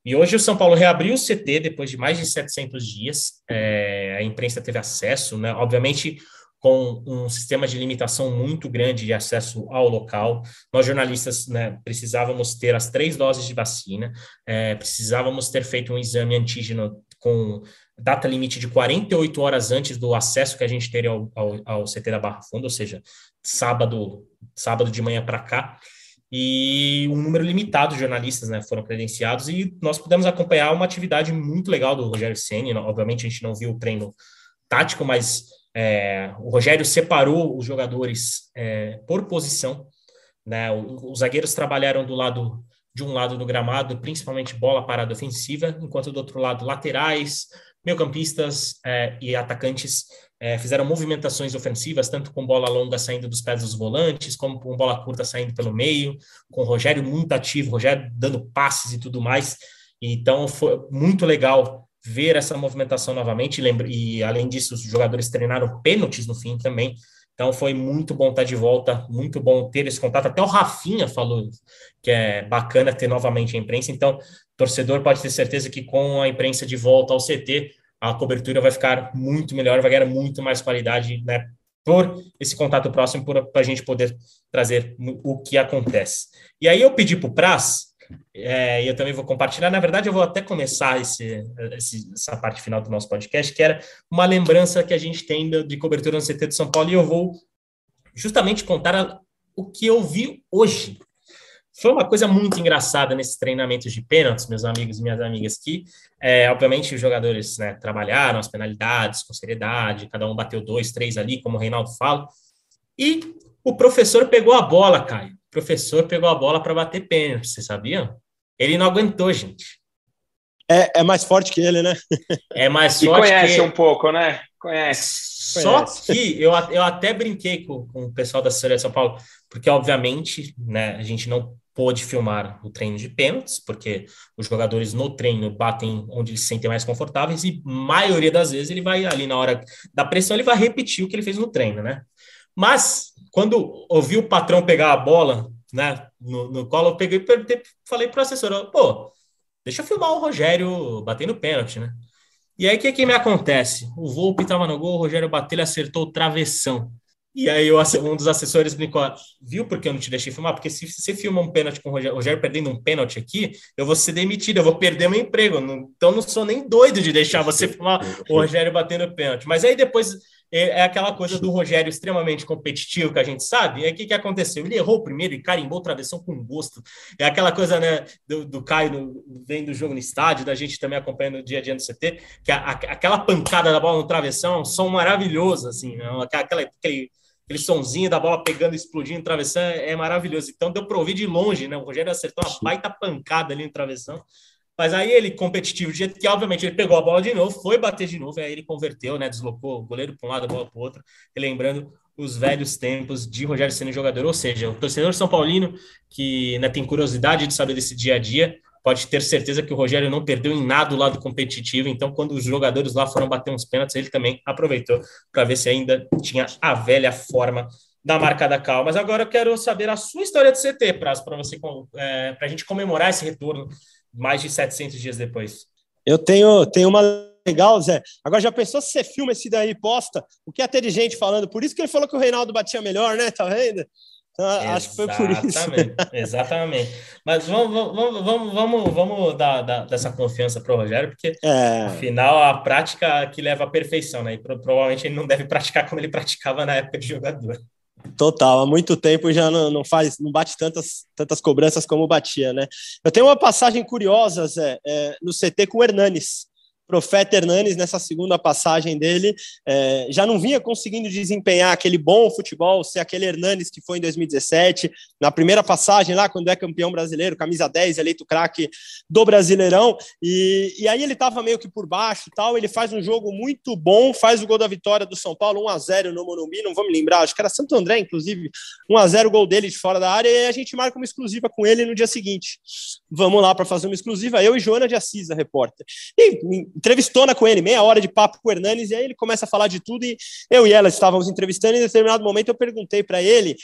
E hoje o São Paulo reabriu o CT depois de mais de 700 dias, é, a imprensa teve acesso, né? Obviamente, com um sistema de limitação muito grande de acesso ao local. Nós, jornalistas, né, precisávamos ter as três doses de vacina, é, precisávamos ter feito um exame antígeno com data limite de 48 horas antes do acesso que a gente teria ao, ao, ao CT da Barra Funda, ou seja, sábado, sábado de manhã para cá e um número limitado de jornalistas né, foram credenciados e nós pudemos acompanhar uma atividade muito legal do Rogério Ceni. Obviamente a gente não viu o treino tático, mas é, o Rogério separou os jogadores é, por posição. Né, os zagueiros trabalharam do lado de um lado do gramado, principalmente bola parada ofensiva, enquanto do outro lado laterais, meio-campistas é, e atacantes é, fizeram movimentações ofensivas, tanto com bola longa saindo dos pés dos volantes, como com bola curta saindo pelo meio, com o Rogério muito ativo, Rogério dando passes e tudo mais. Então foi muito legal ver essa movimentação novamente. E, e além disso, os jogadores treinaram pênaltis no fim também. Então foi muito bom estar de volta, muito bom ter esse contato. Até o Rafinha falou que é bacana ter novamente a imprensa. Então, torcedor pode ter certeza que com a imprensa de volta ao CT, a cobertura vai ficar muito melhor, vai ganhar muito mais qualidade, né? Por esse contato próximo, para a gente poder trazer o que acontece. E aí eu pedi para o Praz, é, e eu também vou compartilhar. Na verdade, eu vou até começar esse, esse, essa parte final do nosso podcast, que era uma lembrança que a gente tem de, de cobertura no CT de São Paulo, e eu vou justamente contar a, o que eu vi hoje foi uma coisa muito engraçada nesses treinamentos de pênaltis, meus amigos e minhas amigas, que, é, obviamente, os jogadores né, trabalharam as penalidades com seriedade, cada um bateu dois, três ali, como o Reinaldo fala, e o professor pegou a bola, Caio. O professor pegou a bola para bater pênalti, vocês sabiam? Ele não aguentou, gente. É, é mais forte que ele, né? É mais e forte conhece que... um pouco, né? Conhece. Só conhece. que eu, eu até brinquei com, com o pessoal da Assessoria de São Paulo, porque, obviamente, né, a gente não pôde filmar o treino de pênaltis, porque os jogadores no treino batem onde eles se sentem mais confortáveis e maioria das vezes ele vai ali na hora da pressão, ele vai repetir o que ele fez no treino, né? Mas quando ouvi o patrão pegar a bola, né, no, no colo, eu peguei e falei para o assessor, pô, deixa eu filmar o Rogério batendo pênalti, né? E aí o que, que me acontece? O Volpe estava no gol, o Rogério bateu, ele acertou o travessão. E aí um dos assessores brincou, viu porque eu não te deixei filmar? Porque se você filma um pênalti com o Rogério, Rogério perdendo um pênalti aqui, eu vou ser demitido, eu vou perder meu emprego. Então não sou nem doido de deixar você filmar o Rogério batendo pênalti. Mas aí depois é, é aquela coisa do Rogério extremamente competitivo que a gente sabe. E aí o que, que aconteceu? Ele errou primeiro e carimbou travessão com gosto. É aquela coisa né, do, do Caio no, vendo o jogo no estádio, da gente também acompanhando o dia a dia no CT, que a, a, aquela pancada da bola no travessão é um som maravilhoso, assim, né? aquela, aquele aquele sonzinho da bola pegando, explodindo no travessão é, maravilhoso. Então deu para ouvir de longe, né? O Rogério acertou uma baita pancada ali no travessão. Mas aí ele, competitivo, de jeito que, obviamente, ele pegou a bola de novo, foi bater de novo, aí ele converteu, né? Deslocou o goleiro para um lado, a bola para o outro, lembrando os velhos tempos de Rogério sendo jogador. Ou seja, o torcedor São Paulino, que né, tem curiosidade de saber desse dia a dia, pode ter certeza que o Rogério não perdeu em nada o lado competitivo. Então, quando os jogadores lá foram bater uns pênaltis, ele também aproveitou para ver se ainda tinha a velha forma da marca da cal. Mas agora eu quero saber a sua história de CT, para você é, para a gente comemorar esse retorno mais de 700 dias depois. Eu tenho, tenho uma legal, Zé. Agora já pensou se você filma esse daí e posta? O que é ter de gente falando? Por isso que ele falou que o Reinaldo batia melhor, né? Tá vendo? Então, acho que foi por isso. Exatamente. Mas vamos, vamos, vamos, vamos, vamos dar, dar dessa confiança para o Rogério, porque é. afinal a prática que leva à perfeição, né? E provavelmente ele não deve praticar como ele praticava na época de jogador. Total, há muito tempo já não, não faz, não bate tantas, tantas cobranças como batia, né? Eu tenho uma passagem curiosa, Zé, é, no CT com o Hernanes. Profeta Hernanes, nessa segunda passagem dele, é, já não vinha conseguindo desempenhar aquele bom futebol, ser aquele Hernanes que foi em 2017, na primeira passagem lá, quando é campeão brasileiro, camisa 10, eleito craque do Brasileirão, e, e aí ele estava meio que por baixo tal, ele faz um jogo muito bom, faz o gol da vitória do São Paulo, 1x0 no Morumbi, não vou me lembrar, acho que era Santo André, inclusive, 1x0 o gol dele de fora da área, e a gente marca uma exclusiva com ele no dia seguinte. Vamos lá para fazer uma exclusiva, eu e Joana de Assis, a repórter. E entrevistona com ele, meia hora de papo com o Hernanes, e aí ele começa a falar de tudo, e eu e ela estávamos entrevistando, e em determinado momento eu perguntei para ele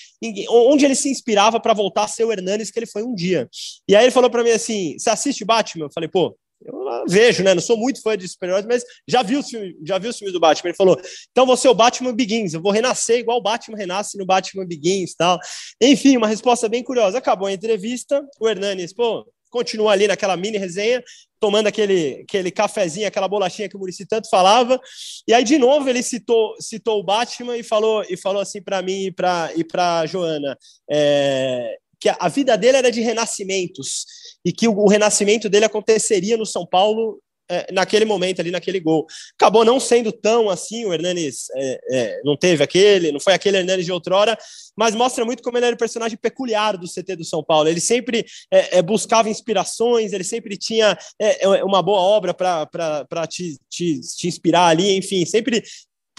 onde ele se inspirava para voltar a ser o Hernanes que ele foi um dia. E aí ele falou para mim assim: Você assiste Batman? Eu falei, pô, Eu vejo, né? Não sou muito fã de super-heróis, mas já vi, o filme, já vi os filmes do Batman. Ele falou: então você é o Batman Begins, eu vou renascer igual o Batman renasce no Batman Begins tal. Enfim, uma resposta bem curiosa. Acabou a entrevista, o Hernanes, pô, continua ali naquela mini resenha, tomando aquele, aquele cafezinho, aquela bolachinha que o Murici tanto falava. E aí, de novo, ele citou, citou o Batman e falou, e falou assim para mim e para e Joana. É, que a vida dele era de renascimentos e que o, o renascimento dele aconteceria no São Paulo é, naquele momento ali, naquele gol. Acabou não sendo tão assim, o Hernanes é, é, não teve aquele, não foi aquele Hernanes de outrora, mas mostra muito como ele era um personagem peculiar do CT do São Paulo. Ele sempre é, é, buscava inspirações, ele sempre tinha uma boa obra para te, te, te inspirar ali, enfim, sempre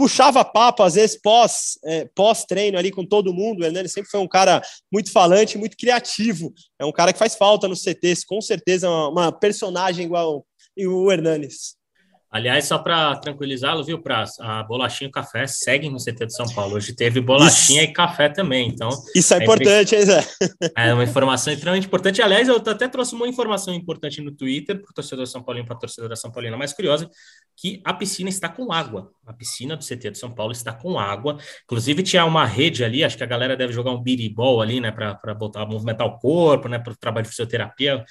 puxava papo, às vezes, pós, é, pós-treino ali com todo mundo. Né? Ele sempre foi um cara muito falante, muito criativo. É um cara que faz falta no CT, com certeza, uma, uma personagem igual o Hernanes. Aliás, só para tranquilizá-lo, viu, Praz? A bolachinha e o café seguem no CT de São Paulo. Hoje teve bolachinha Isso. e café também, então... Isso é, é importante, hein, Zé? É uma informação extremamente importante. Aliás, eu até trouxe uma informação importante no Twitter para o torcedor São Paulino, para a torcedora São Paulina mais curiosa, que a piscina está com água. A piscina do CT de São Paulo está com água. Inclusive, tinha uma rede ali, acho que a galera deve jogar um biribol ali, né, para botar, movimentar o corpo, né, para o trabalho de fisioterapia.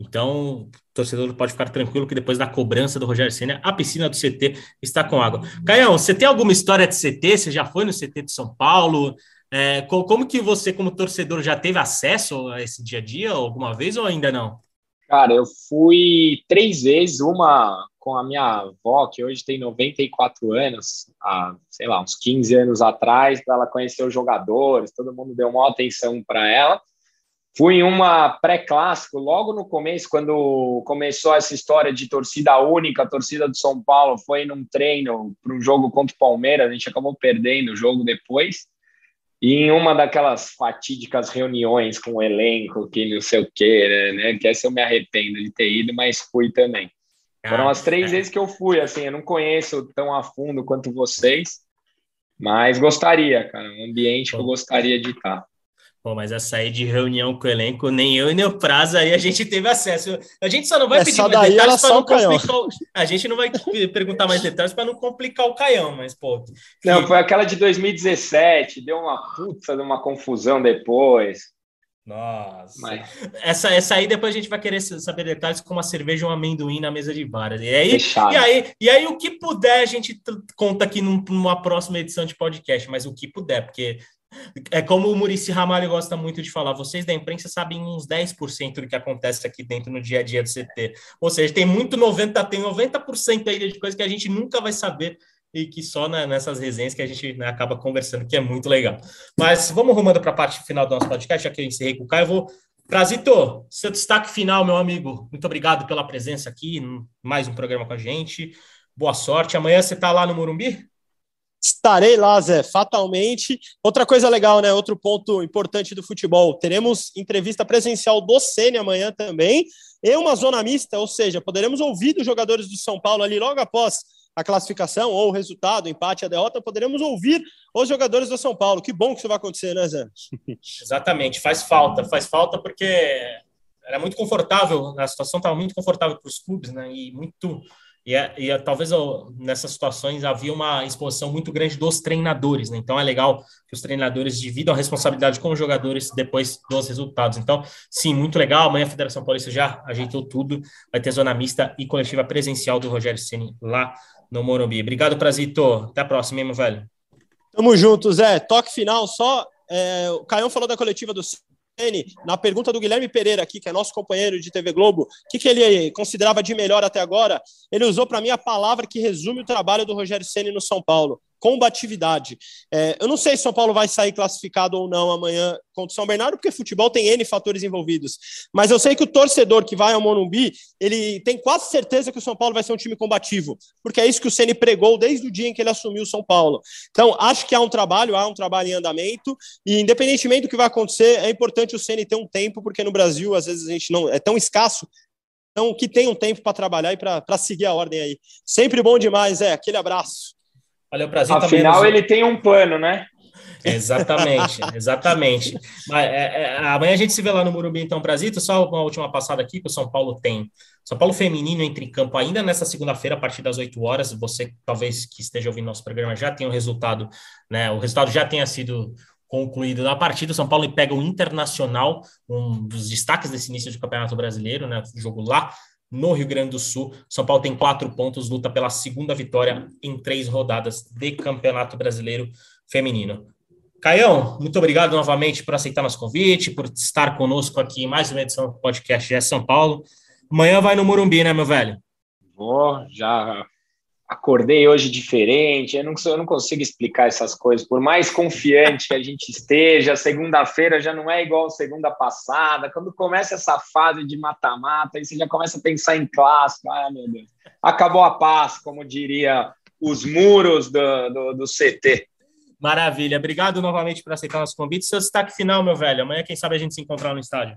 Então, o torcedor pode ficar tranquilo que depois da cobrança do Rogério Senna, a piscina do CT está com água. Caião, você tem alguma história de CT? Você já foi no CT de São Paulo? É, como que você, como torcedor, já teve acesso a esse dia a dia alguma vez ou ainda não? Cara, eu fui três vezes, uma com a minha avó, que hoje tem 94 anos, há, sei lá, uns 15 anos atrás, para ela conhecer os jogadores, todo mundo deu uma atenção para ela. Fui em uma pré-clássico, logo no começo, quando começou essa história de torcida única, a torcida do São Paulo foi num treino para um jogo contra o Palmeiras, a gente acabou perdendo o jogo depois. E em uma daquelas fatídicas reuniões com o elenco, que não sei o quê, né? Que essa eu me arrependo de ter ido, mas fui também. Foram as três vezes que eu fui, assim, eu não conheço tão a fundo quanto vocês, mas gostaria, cara, um ambiente que eu gostaria de estar. Pô, mas essa aí de reunião com o elenco, nem eu e nem o Praza aí a gente teve acesso. A gente só não vai pedir mais detalhes para não complicar. O... A gente não vai perguntar mais detalhes para não complicar o Caião, mas, pô. Não, foi aquela de 2017, deu uma puta de uma confusão depois. Nossa. Mas... Essa, essa aí depois a gente vai querer saber detalhes com uma cerveja e um amendoim na mesa de bar. E aí, e aí, e aí, o que puder, a gente conta aqui numa próxima edição de podcast, mas o que puder, porque é como o Murici Ramalho gosta muito de falar, vocês da imprensa sabem uns 10% do que acontece aqui dentro no dia a dia do CT. Ou seja, tem muito 90, tem 90% aí de coisa que a gente nunca vai saber e que só nessas resenhas que a gente né, acaba conversando, que é muito legal. Mas vamos rumando para a parte final do nosso podcast, já que eu encerrei com o Caio, eu vou Prazito, seu destaque final, meu amigo. Muito obrigado pela presença aqui, mais um programa com a gente. Boa sorte. Amanhã você está lá no Morumbi? Estarei lá, Zé, fatalmente. Outra coisa legal, né? Outro ponto importante do futebol. Teremos entrevista presencial do Sene amanhã também, e uma zona mista, ou seja, poderemos ouvir dos jogadores do São Paulo ali logo após a classificação ou o resultado, o empate, a derrota, poderemos ouvir os jogadores do São Paulo. Que bom que isso vai acontecer, né, Zé? Exatamente, faz falta, faz falta porque era muito confortável, a situação estava muito confortável para os clubes, né? E muito e, é, e é, talvez nessas situações havia uma exposição muito grande dos treinadores, né? Então é legal que os treinadores dividam a responsabilidade com os jogadores depois dos resultados. Então, sim, muito legal. Amanhã a Federação Paulista já ajeitou tudo. Vai ter zona mista e coletiva presencial do Rogério Ceni lá no Morumbi. Obrigado, Prazito. Até a próxima, hein, meu velho. Tamo junto, Zé. Toque final só. É, o Caião falou da coletiva do na pergunta do Guilherme Pereira aqui, que é nosso companheiro de TV Globo, o que, que ele considerava de melhor até agora? Ele usou para mim a palavra que resume o trabalho do Rogério Ceni no São Paulo: combatividade. É, eu não sei se São Paulo vai sair classificado ou não amanhã contra o São Bernardo, porque futebol tem N fatores envolvidos. Mas eu sei que o torcedor que vai ao Monumbi, ele tem quase certeza que o São Paulo vai ser um time combativo, porque é isso que o Ceni pregou desde o dia em que ele assumiu o São Paulo. Então, acho que há um trabalho, há um trabalho em andamento, e independentemente do que vai acontecer, é importante o Ceni ter um tempo, porque no Brasil, às vezes, a gente não é tão escasso então, que tenha um tempo para trabalhar e para seguir a ordem aí. Sempre bom demais, é. Aquele abraço. Brasil Afinal, também ele tem um plano, né? Exatamente, exatamente. Mas, é, é, amanhã a gente se vê lá no Morumbi, então, Brasito. Só uma última passada aqui que o São Paulo tem. São Paulo feminino entra em campo ainda nessa segunda-feira, a partir das 8 horas. Você, talvez, que esteja ouvindo nosso programa, já tenha o resultado, né? O resultado já tenha sido concluído na partida. O São Paulo pega o Internacional, um dos destaques desse início de Campeonato Brasileiro, né? O jogo lá no Rio Grande do Sul. São Paulo tem quatro pontos, luta pela segunda vitória em três rodadas de Campeonato Brasileiro Feminino. Caião, muito obrigado novamente por aceitar nosso convite, por estar conosco aqui em mais uma edição do podcast de São Paulo. Amanhã vai no Morumbi, né, meu velho? Vou, já acordei hoje diferente, eu não, eu não consigo explicar essas coisas. Por mais confiante que a gente esteja, segunda-feira já não é igual segunda passada. Quando começa essa fase de mata-mata, aí você já começa a pensar em clássico. Ai, meu Deus. Acabou a paz, como diria os muros do, do, do CT. Maravilha. Obrigado novamente por aceitar nosso convite. Seu destaque final, meu velho. Amanhã, quem sabe, a gente se encontrar no estádio.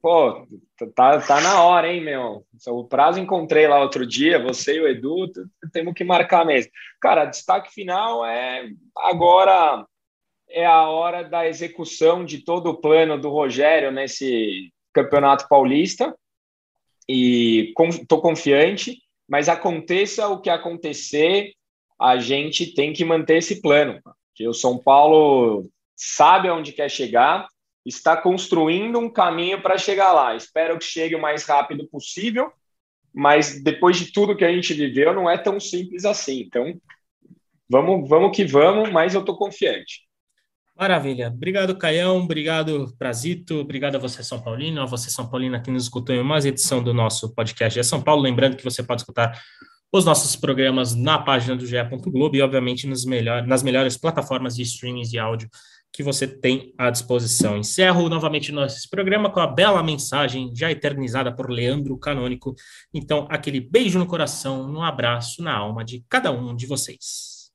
Pô, tá, tá na hora, hein, meu? O prazo encontrei lá outro dia, você e o Edu, temos que marcar mesmo. Cara, destaque final é agora é a hora da execução de todo o plano do Rogério nesse Campeonato Paulista. E estou confiante, mas aconteça o que acontecer, a gente tem que manter esse plano. Que o São Paulo sabe aonde quer chegar, está construindo um caminho para chegar lá. Espero que chegue o mais rápido possível, mas depois de tudo que a gente viveu, não é tão simples assim. Então, vamos, vamos que vamos, mas eu estou confiante. Maravilha. Obrigado, Caião. Obrigado, Prazito. Obrigado a você, São Paulino. A você, São Paulina, que nos escutou em mais edição do nosso podcast de São Paulo. Lembrando que você pode escutar os nossos programas na página do GE. Globo e, obviamente, nos melhor, nas melhores plataformas de streaming de áudio que você tem à disposição. Encerro novamente nosso programa com a bela mensagem já eternizada por Leandro Canônico. Então, aquele beijo no coração, um abraço na alma de cada um de vocês.